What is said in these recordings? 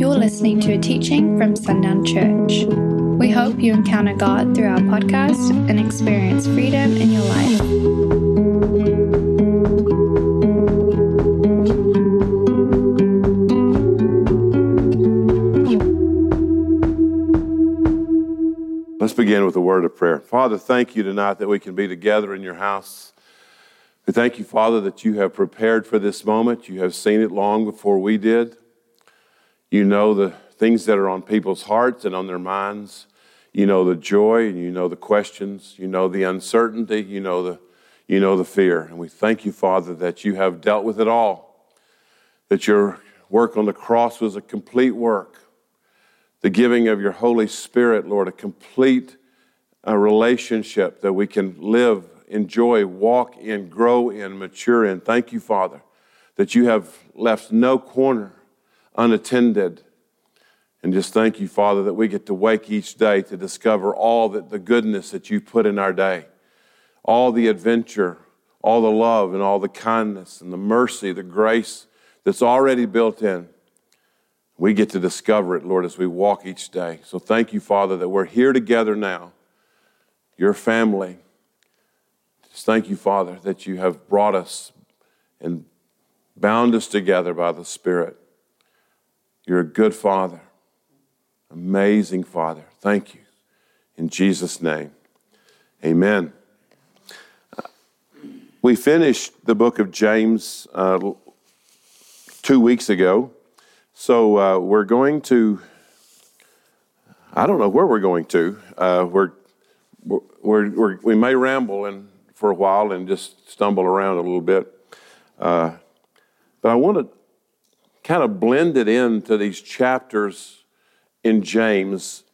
You're listening to a teaching from Sundown Church. We hope you encounter God through our podcast and experience freedom in your life. Let's begin with a word of prayer. Father, thank you tonight that we can be together in your house. We thank you, Father, that you have prepared for this moment. You have seen it long before we did. You know the things that are on people's hearts and on their minds. You know the joy and you know the questions. You know the uncertainty. You know the, you know the fear. And we thank you, Father, that you have dealt with it all. That your work on the cross was a complete work the giving of your Holy Spirit, Lord, a complete a relationship that we can live, enjoy, walk in, grow in, mature in. Thank you, Father, that you have left no corner unattended. And just thank you, Father, that we get to wake each day to discover all that the goodness that you put in our day, all the adventure, all the love, and all the kindness and the mercy, the grace that's already built in we get to discover it, Lord, as we walk each day. So thank you, Father, that we're here together now, your family. Just thank you, Father, that you have brought us and bound us together by the Spirit. You're a good Father, amazing Father. Thank you. In Jesus' name, amen. We finished the book of James uh, two weeks ago. So uh, we're going to, I don't know where we're going to. Uh, we're, we're, we're, we may ramble and, for a while and just stumble around a little bit. Uh, but I want to kind of blended into these chapters in James,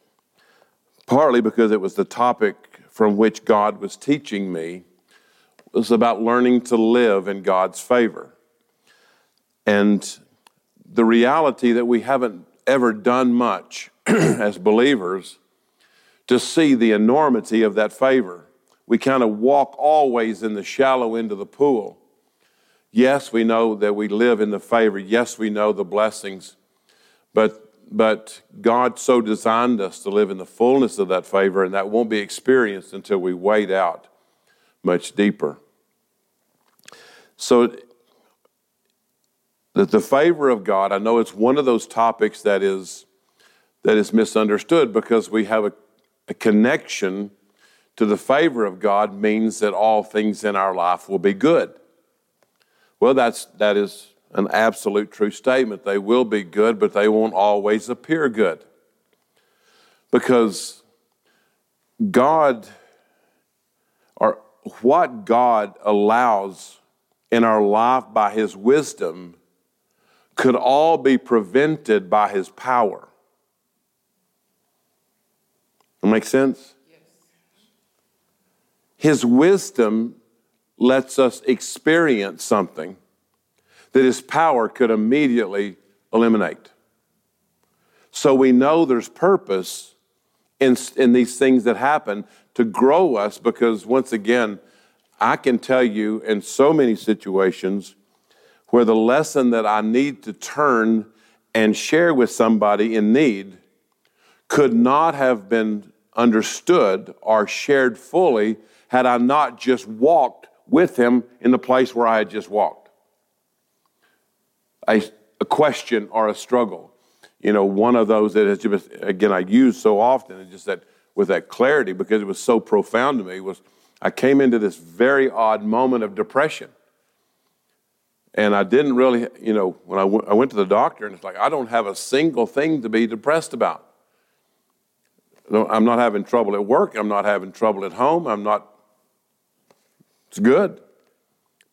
partly because it was the topic from which God was teaching me. Was about learning to live in God's favor. And the reality that we haven't ever done much as believers to see the enormity of that favor. We kind of walk always in the shallow end of the pool. Yes, we know that we live in the favor. Yes, we know the blessings. But, but God so designed us to live in the fullness of that favor, and that won't be experienced until we wade out much deeper. So that the favor of God, I know it's one of those topics that is that is misunderstood because we have a, a connection to the favor of God means that all things in our life will be good. Well, that's that is an absolute true statement. They will be good, but they won't always appear good. Because God or what God allows in our life by his wisdom could all be prevented by his power. That make sense? Yes. His wisdom lets us experience something that his power could immediately eliminate. So we know there's purpose in, in these things that happen to grow us because, once again, I can tell you in so many situations where the lesson that I need to turn and share with somebody in need could not have been understood or shared fully had I not just walked with him in the place where I had just walked. A, a question or a struggle. You know, one of those that has just, again, I use so often, and just that with that clarity because it was so profound to me, was I came into this very odd moment of depression. And I didn't really, you know, when I, w- I went to the doctor, and it's like, I don't have a single thing to be depressed about. I'm not having trouble at work. I'm not having trouble at home. I'm not, it's good.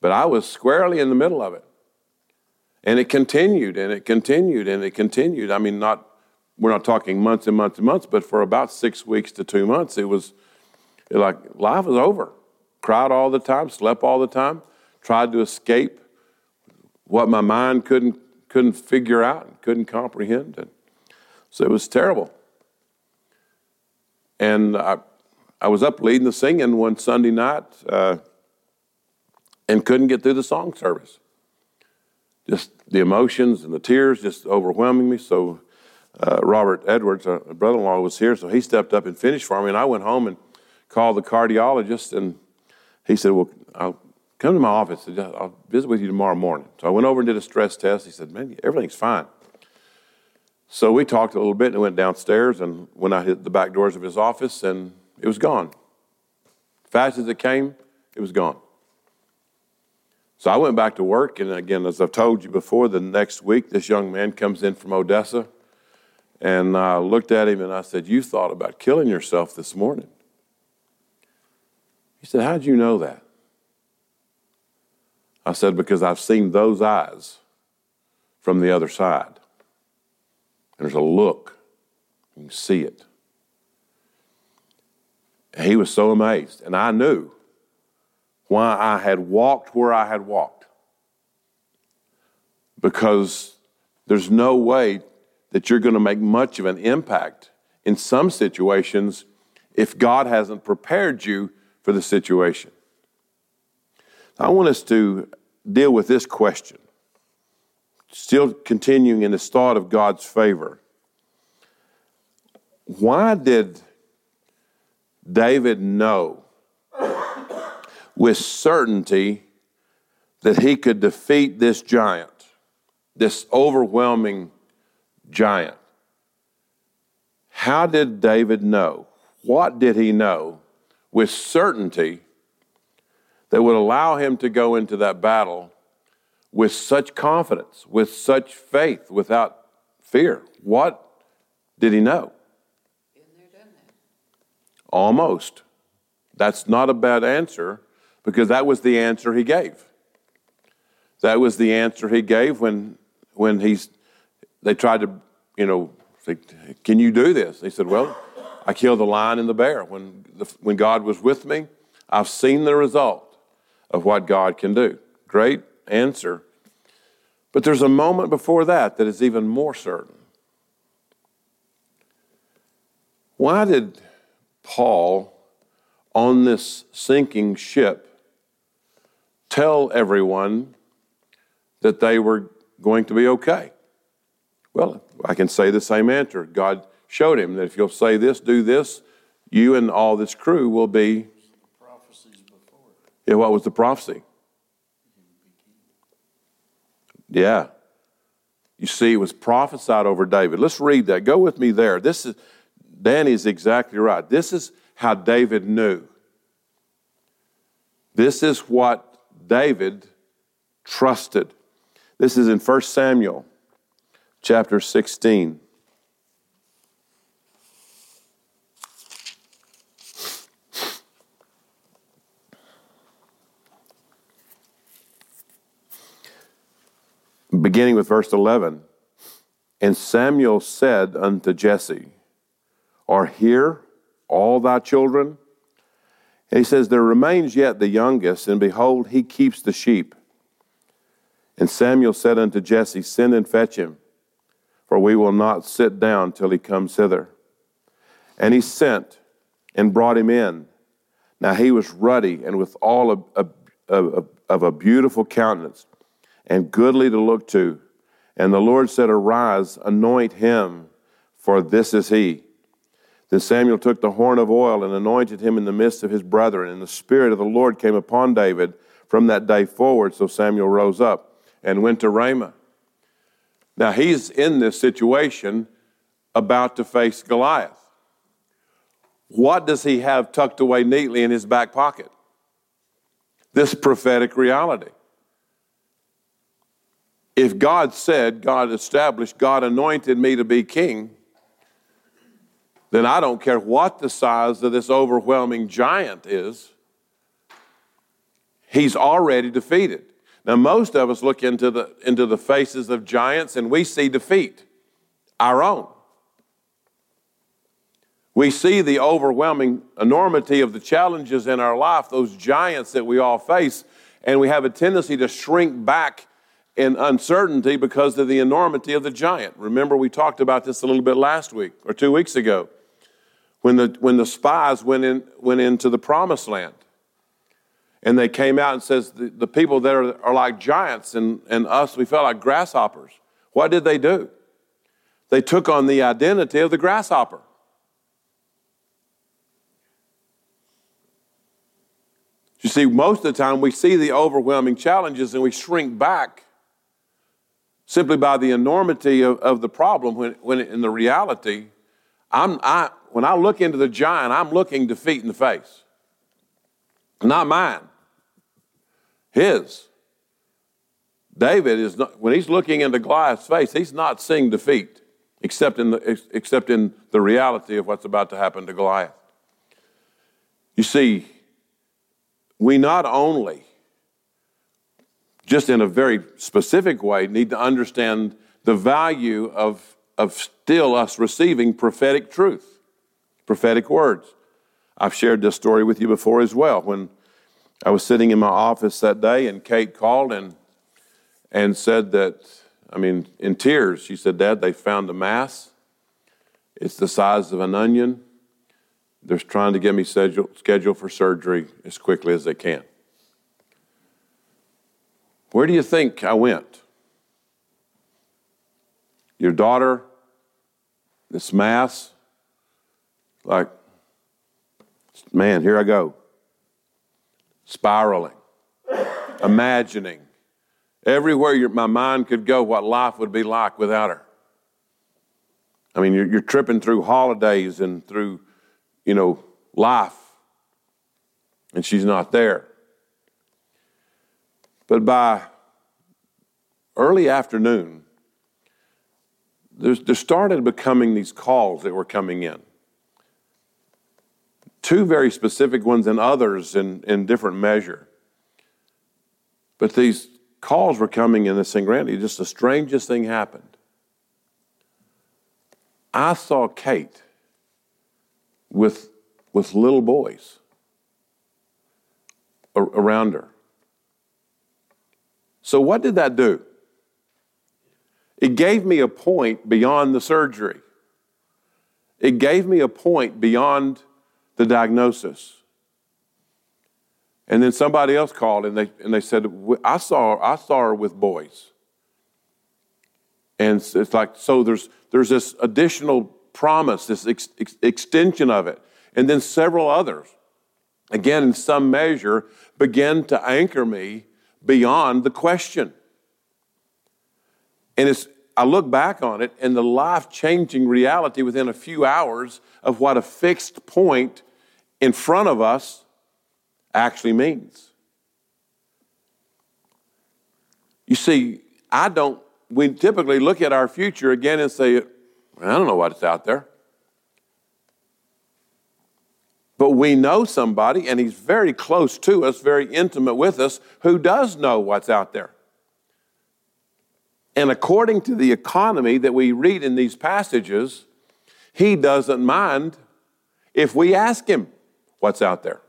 But I was squarely in the middle of it. And it continued and it continued and it continued. I mean, not, we're not talking months and months and months, but for about six weeks to two months, it was like life was over. Cried all the time, slept all the time, tried to escape what my mind couldn't, couldn't figure out and couldn't comprehend. And so it was terrible. And I, I was up leading the singing one Sunday night uh, and couldn't get through the song service. Just the emotions and the tears just overwhelming me. So uh, Robert Edwards, uh, brother in law, was here, so he stepped up and finished for me. And I went home and called the cardiologist, and he said, Well, I'll come to my office. I'll visit with you tomorrow morning. So I went over and did a stress test. He said, Man, everything's fine. So we talked a little bit and went downstairs and when I hit the back doors of his office, and it was gone. Fast as it came, it was gone. So I went back to work, and again, as I've told you before, the next week this young man comes in from Odessa, and I looked at him and I said, You thought about killing yourself this morning. He said, How'd you know that? I said, Because I've seen those eyes from the other side. There's a look. You can see it. He was so amazed. And I knew why I had walked where I had walked. Because there's no way that you're going to make much of an impact in some situations if God hasn't prepared you for the situation. I want us to deal with this question still continuing in this thought of God's favor. Why did David know with certainty that he could defeat this giant, this overwhelming giant? How did David know? What did he know with certainty that would allow him to go into that battle with such confidence, with such faith, without fear. What did he know? Almost. That's not a bad answer because that was the answer he gave. That was the answer he gave when when he's they tried to, you know, say, can you do this? He said, well, I killed the lion and the bear. When, the, when God was with me, I've seen the result of what God can do. Great answer. But there's a moment before that that is even more certain. Why did Paul, on this sinking ship, tell everyone that they were going to be okay? Well, I can say the same answer. God showed him that if you'll say this, do this, you and all this crew will be. Yeah, what was the prophecy? Yeah. You see, it was prophesied over David. Let's read that. Go with me there. This is Danny's exactly right. This is how David knew. This is what David trusted. This is in 1 Samuel chapter 16. beginning with verse 11. And Samuel said unto Jesse, Are here all thy children? And he says, There remains yet the youngest, and behold, he keeps the sheep. And Samuel said unto Jesse, Send and fetch him, for we will not sit down till he comes hither. And he sent and brought him in. Now he was ruddy and with all of, of, a beautiful countenance and goodly to look to. And the Lord said, Arise, anoint him, for this is he. Then Samuel took the horn of oil and anointed him in the midst of his brethren. And the Spirit of the Lord came upon David from that day forward. So Samuel rose up and went to Ramah. Now he's in this situation about to face Goliath. What does he have tucked away neatly in his back pocket? This prophetic reality if God said, God established, God anointed me to be king, then I don't care what the size of this overwhelming giant is, he's already defeated. Now, most of us look into the, into the faces of giants and we see defeat, our own. We see the overwhelming enormity of the challenges in our life, those giants that we all face, and we have a tendency to shrink back in uncertainty because of the enormity of the giant. Remember, we talked about this a little bit last week or two weeks ago when the, when the spies went, in, went into the promised land. And they came out and says, the, the people there are, like giants, and, and us, we felt like grasshoppers. What did they do? they took on the identity of the grasshopper. You see, most of the time we see the overwhelming challenges and we shrink back simply by the enormity of, of the problem when, when in the reality, I'm, I, when I look into the giant, I'm looking defeat in the face. Not mine, his. David is not, when he's looking into Goliath's face, he's not seeing defeat, except in the, except in the reality of what's about to happen to Goliath. You see, we not only, just in a very specific way, need to understand the value of, of still us receiving prophetic truth, prophetic words. I've shared this story with you before as well. When I was sitting in my office that day, and Kate called and, and said that, I mean, in tears, she said, Dad, they found a mass. It's the size of an onion. They're trying to get me scheduled for surgery as quickly as they can. Where do you think I went? Your daughter, this mass, like, man, here I go. Spiraling, imagining everywhere your, my mind could go what life would be like without her. I mean, you're, you're tripping through holidays and through you know, life, and she's not there. But by early afternoon, there started becoming these calls that were coming in. Two very specific ones and others in, in different measure. But these calls were coming in the. Randy. Just the strangest thing happened. I saw Kate with, with little boys around her. So, what did that do? It gave me a point beyond the surgery. It gave me a point beyond the diagnosis. And then somebody else called and they, and they said, I saw, I saw her with boys. And it's like, so there's, there's this additional promise, this ex- ex- extension of it, and then several others, again, in some measure, began to anchor me beyond the question. And it's, I look back on it and the life changing reality within a few hours of what a fixed point in front of us actually means. You see, I don't, we typically look at our future again and say, I don't know what's out there. But we know somebody, and he's very close to us, very intimate with us, who does know what's out there. And according to the economy that we read in these passages, he doesn't mind if we ask him what's out there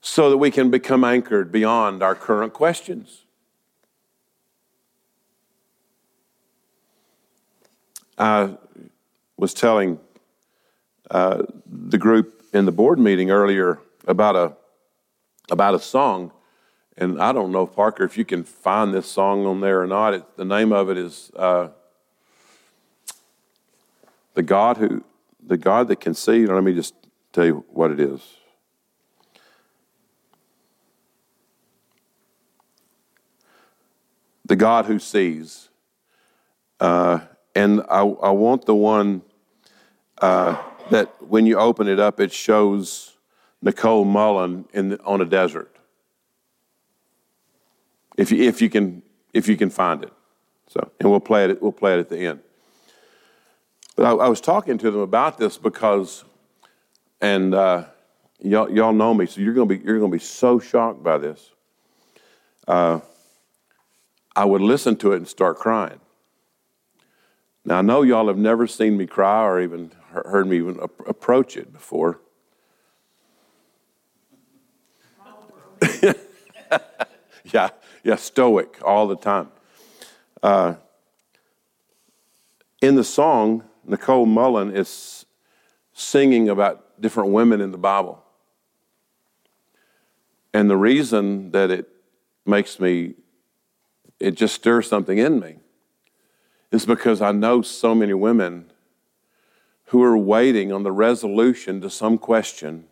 so that we can become anchored beyond our current questions. I was telling uh, the group in the board meeting earlier about a about a song, and I don't know, Parker, if you can find this song on there or not. It, the name of it is uh, the God who the God that can see. You know, Let me just tell you what it is. The God who sees. Uh, and I, I want the one uh, that when you open it up, it shows Nicole Mullen in the, on a desert. If you, if you can if you can find it, so and we'll play it we'll play it at the end. But I, I was talking to them about this because, and uh, y'all, y'all know me, so you're gonna be you're gonna be so shocked by this. Uh, I would listen to it and start crying. Now, I know y'all have never seen me cry or even heard me even approach it before. yeah, yeah, stoic all the time. Uh, in the song, Nicole Mullen is singing about different women in the Bible. And the reason that it makes me, it just stirs something in me is because I know so many women who are waiting on the resolution to some question,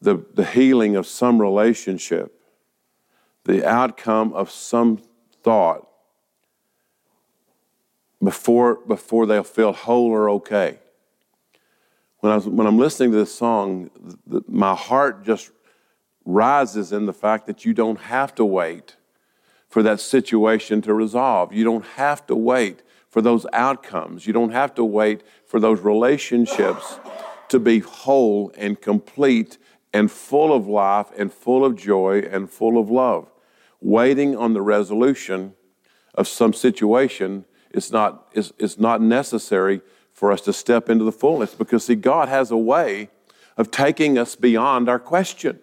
the, the healing of some relationship, the outcome of some thought before, before they'll feel whole or okay. When, I was, when I'm listening to this song, the, my heart just rises in the fact that you don't have to wait for that situation to resolve. You don't have to wait for those outcomes. You don't have to wait for those relationships to be whole and complete and full of life and full of joy and full of love. Waiting on the resolution of some situation is not, is, is not necessary for us to step into the fullness because, see, God has a way of taking us beyond our question.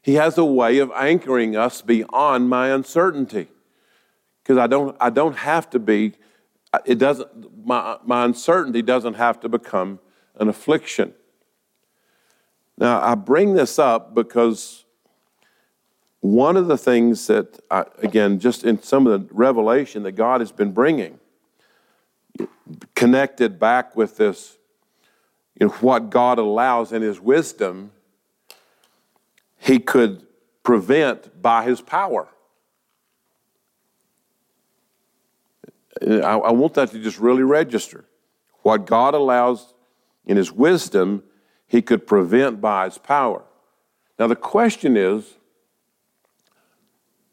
He has a way of anchoring us beyond my uncertainty. Because I don't, I don't have to be, it doesn't, my, my uncertainty doesn't have to become an affliction. Now, I bring this up because one of the things that, I, again, just in some of the revelation that God has been bringing, connected back with this, you know, what God allows in His wisdom he could prevent by his power. I, I want that to just really register. What God allows in his wisdom, he could prevent by his power. Now, the question is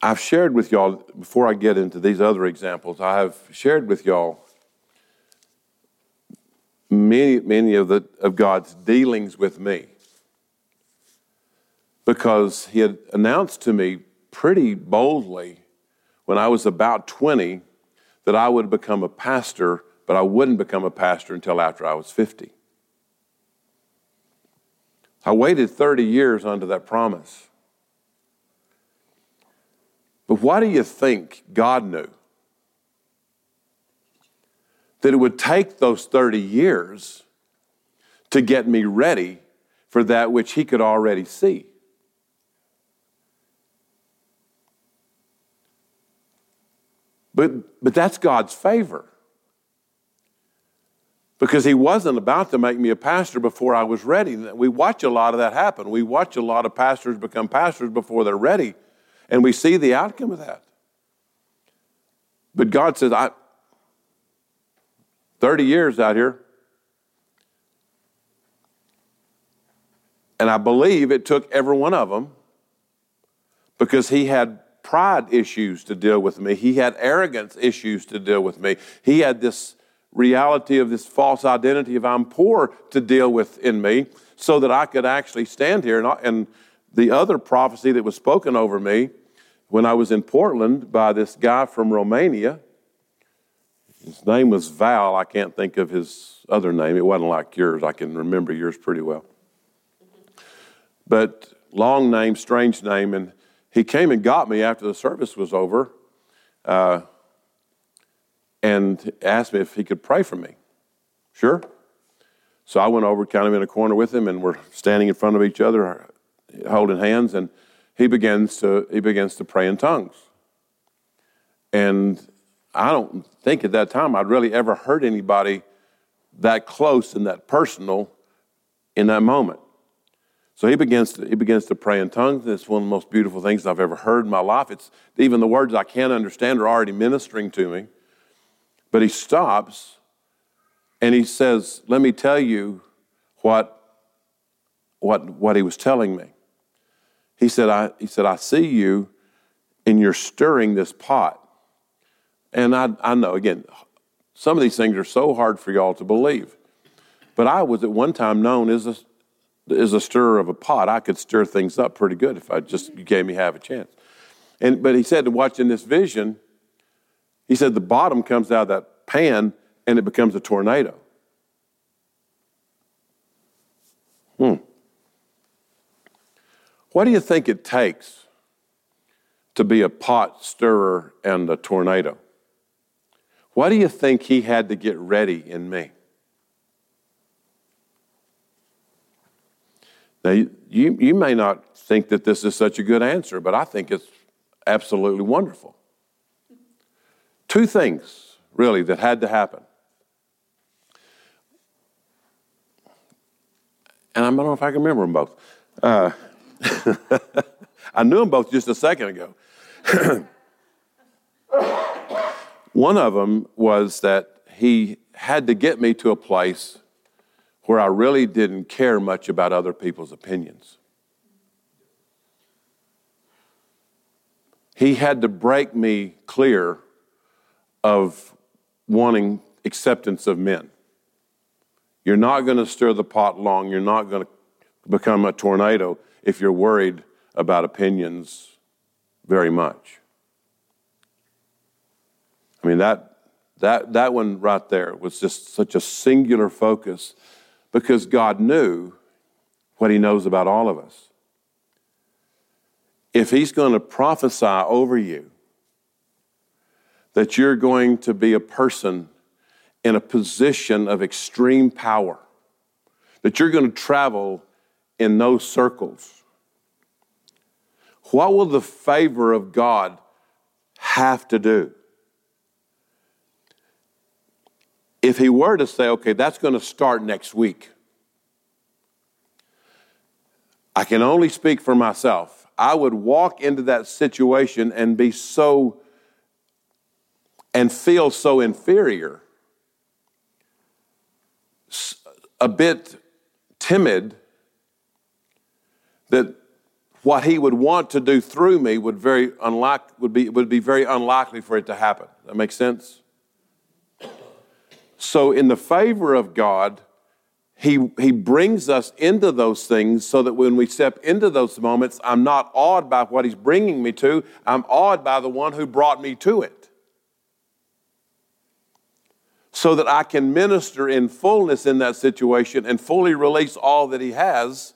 I've shared with y'all, before I get into these other examples, I have shared with y'all many, many of, the, of God's dealings with me. Because He had announced to me pretty boldly when I was about 20 that I would become a pastor, but I wouldn't become a pastor until after I was 50. I waited 30 years under that promise. But why do you think God knew? That it would take those 30 years to get me ready for that which He could already see. But, but that's God's favor. Because he wasn't about to make me a pastor before I was ready. We watch a lot of that happen. We watch a lot of pastors become pastors before they're ready, and we see the outcome of that. But God says, I 30 years out here. And I believe it took every one of them because he had pride issues to deal with me. He had arrogance issues to deal with me. He had this reality of this false identity of I'm poor to deal with in me so that I could actually stand here. And, and the other prophecy that was spoken over me when I was in Portland by this guy from Romania, his name was Val. I can't think of his other name. It wasn't like yours. I can remember yours pretty well. But long name, strange name. And he came and got me after the service was over uh, and asked me if he could pray for me. Sure. So I went over, kind of in a corner with him, and we're standing in front of each other, holding hands, and he begins to he begins to pray in tongues. And I don't think at that time I'd really ever heard anybody that close and that personal in that moment. So he begins to, he begins to pray in tongues. It's one of the most beautiful things I've ever heard in my life. It's even the words I can't understand are already ministering to me. But he stops and he says, Let me tell you what, what, what he was telling me. He said, I, he said, I see you and you're stirring this pot. And I, I know, again, some of these things are so hard for y'all to believe. But I was at one time known as a, is a stirrer of a pot. I could stir things up pretty good if I just gave me half a chance. And but he said, to watching this vision, he said the bottom comes out of that pan and it becomes a tornado. Hmm. What do you think it takes to be a pot stirrer and a tornado? What do you think he had to get ready in me? Now, you, you may not think that this is such a good answer, but I think it's absolutely wonderful. Two things, really, that had to happen. And I don't know if I can remember them both. Uh, I knew them both just a second ago. One of them was that he had to get me to a place where I really didn't care much about other people's opinions. He had to break me clear of wanting acceptance of men. You're not going to stir the pot long. You're not going to become a tornado if you're worried about opinions very much. I mean, that, that, that one right there was just such a singular focus because God knew what He knows about all of us. If He's going to prophesy over you that you're going to be a person in a position of extreme power, that you're going to travel in those circles, what will the favor of God have to do? If he were to say, okay, that's going to start next week, I can only speak for myself. I would walk into that situation and be so and feel so inferior, a bit timid, that what he would want to do through me would very unlike, would be, would be very unlikely for it to happen. That makes sense? So, in the favor of God, he, he brings us into those things so that when we step into those moments, I'm not awed by what He's bringing me to, I'm awed by the one who brought me to it. So that I can minister in fullness in that situation and fully release all that He has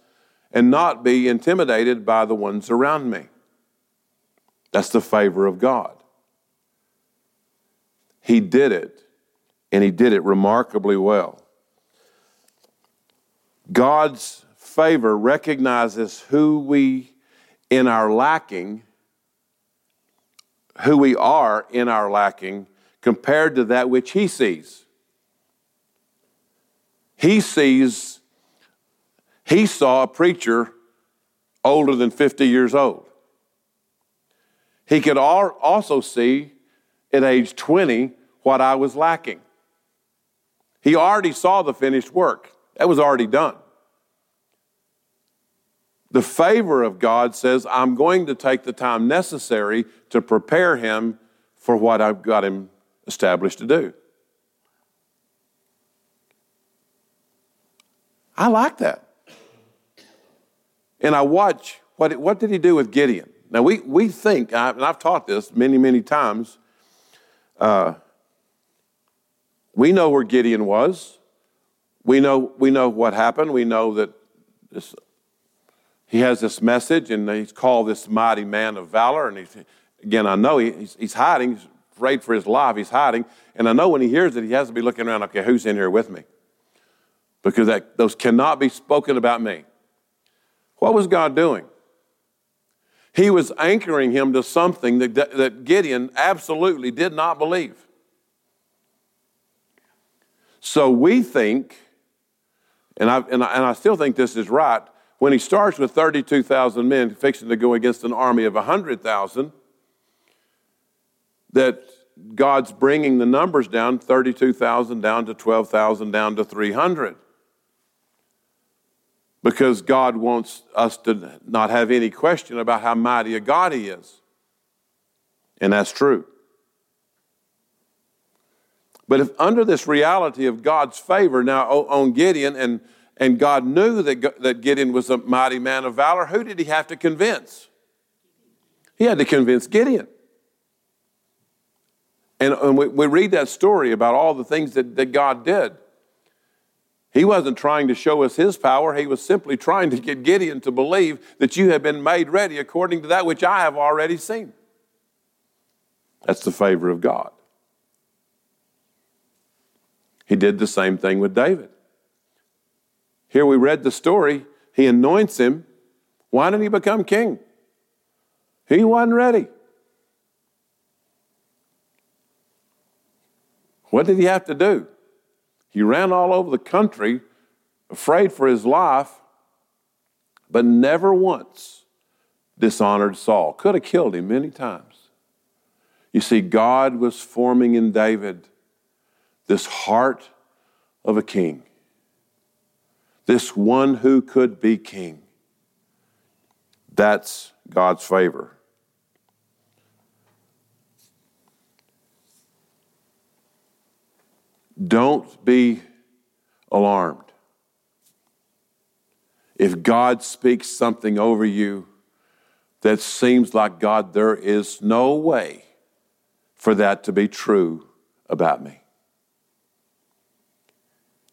and not be intimidated by the ones around me. That's the favor of God. He did it and he did it remarkably well. God's favor recognizes who we in our lacking, who we are in our lacking compared to that which he sees. He sees, he saw a preacher older than 50 years old. He could also see at age 20 what I was lacking. He already saw the finished work, that was already done. The favor of God says, I'm going to take the time necessary to prepare him for what I've got him established to do. I like that. And I watch what, what did he do with Gideon? Now, we, we think, and I've taught this many, many times, uh, we know where Gideon was. We know, we know what happened. We know that this, he has this message and he's called this mighty man of valor. And he's, again, I know he, he's, he's hiding. He's afraid for his life. He's hiding. And I know when he hears it, he has to be looking around, okay, who's in here with me? Because that, those cannot be spoken about me. What was God doing? He was anchoring him to something that, that Gideon absolutely did not believe. So we think, and I, and I, and I still think this is right, when he starts with 32,000 men fixing to go against an army of 100,000, that God's bringing the numbers down 32,000 down to 12,000 down to 300. Because God wants us to not have any question about how mighty a God He is. And that's true. But if under this reality of God's favor now on Gideon, and, and God knew that, that Gideon was a mighty man of valor, who did he have to convince? He had to convince Gideon. And, and we, we read that story about all the things that, that God did. He wasn't trying to show us his power. He was simply trying to get Gideon to believe that you have been made ready according to that which I have already seen. That's the favor of God. He did the same thing with David. Here we read the story. He anoints him. Why didn't he become king? He wasn't ready. What did he have to do? He ran all over the country, afraid for his life, but never once dishonored Saul. Could have killed him many times. You see, God was forming in David this heart of a king, this one who could be king. That's God's favor. Don't be alarmed. If God speaks something over you that seems like God, there is no way for that to be true about me.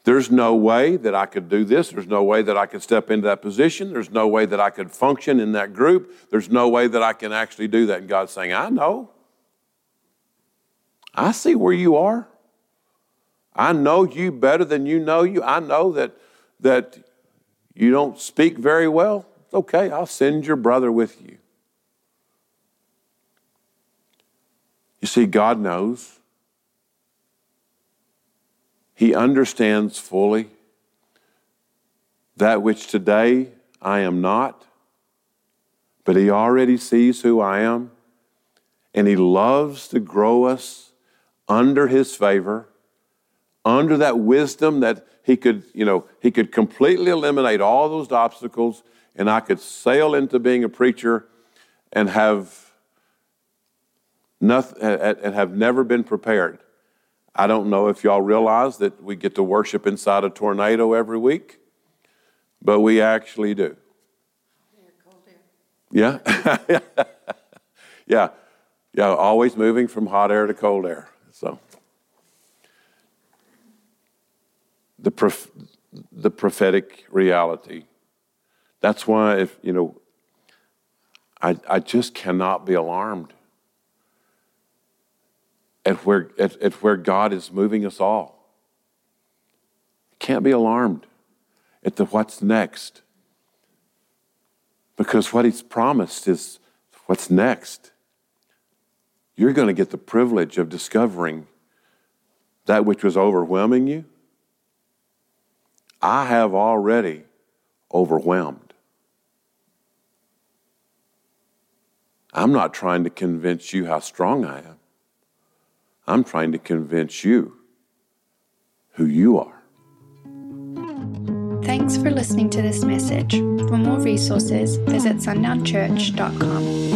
There's no way that I could do this. There's no way that I could step into that position. There's no way that I could function in that group. There's no way that I can actually do that. And God's saying, I know. I see where you are. I know you better than you know you. I know that, that you don't speak very well. It's okay, I'll send your brother with you. You see, God knows. He understands fully that which today I am not, but He already sees who I am, and He loves to grow us under His favor under that wisdom that he could, you know, he could completely eliminate all those obstacles and I could sail into being a preacher and have nothing and have never been prepared. I don't know if y'all realize that we get to worship inside a tornado every week, but we actually do. Yeah? yeah. Yeah, always moving from hot air to cold air. So the, prof- the prophetic reality. That's why, if you know, I, I just cannot be alarmed at where, at, at where God is moving us all. Can't be alarmed at the what's next. Because what He's promised is what's next. You're going to get the privilege of discovering that which was overwhelming you I have already overwhelmed. I'm not trying to convince you how strong I am. I'm trying to convince you who you are. Thanks for listening to this message. For more resources, visit sundownchurch.com.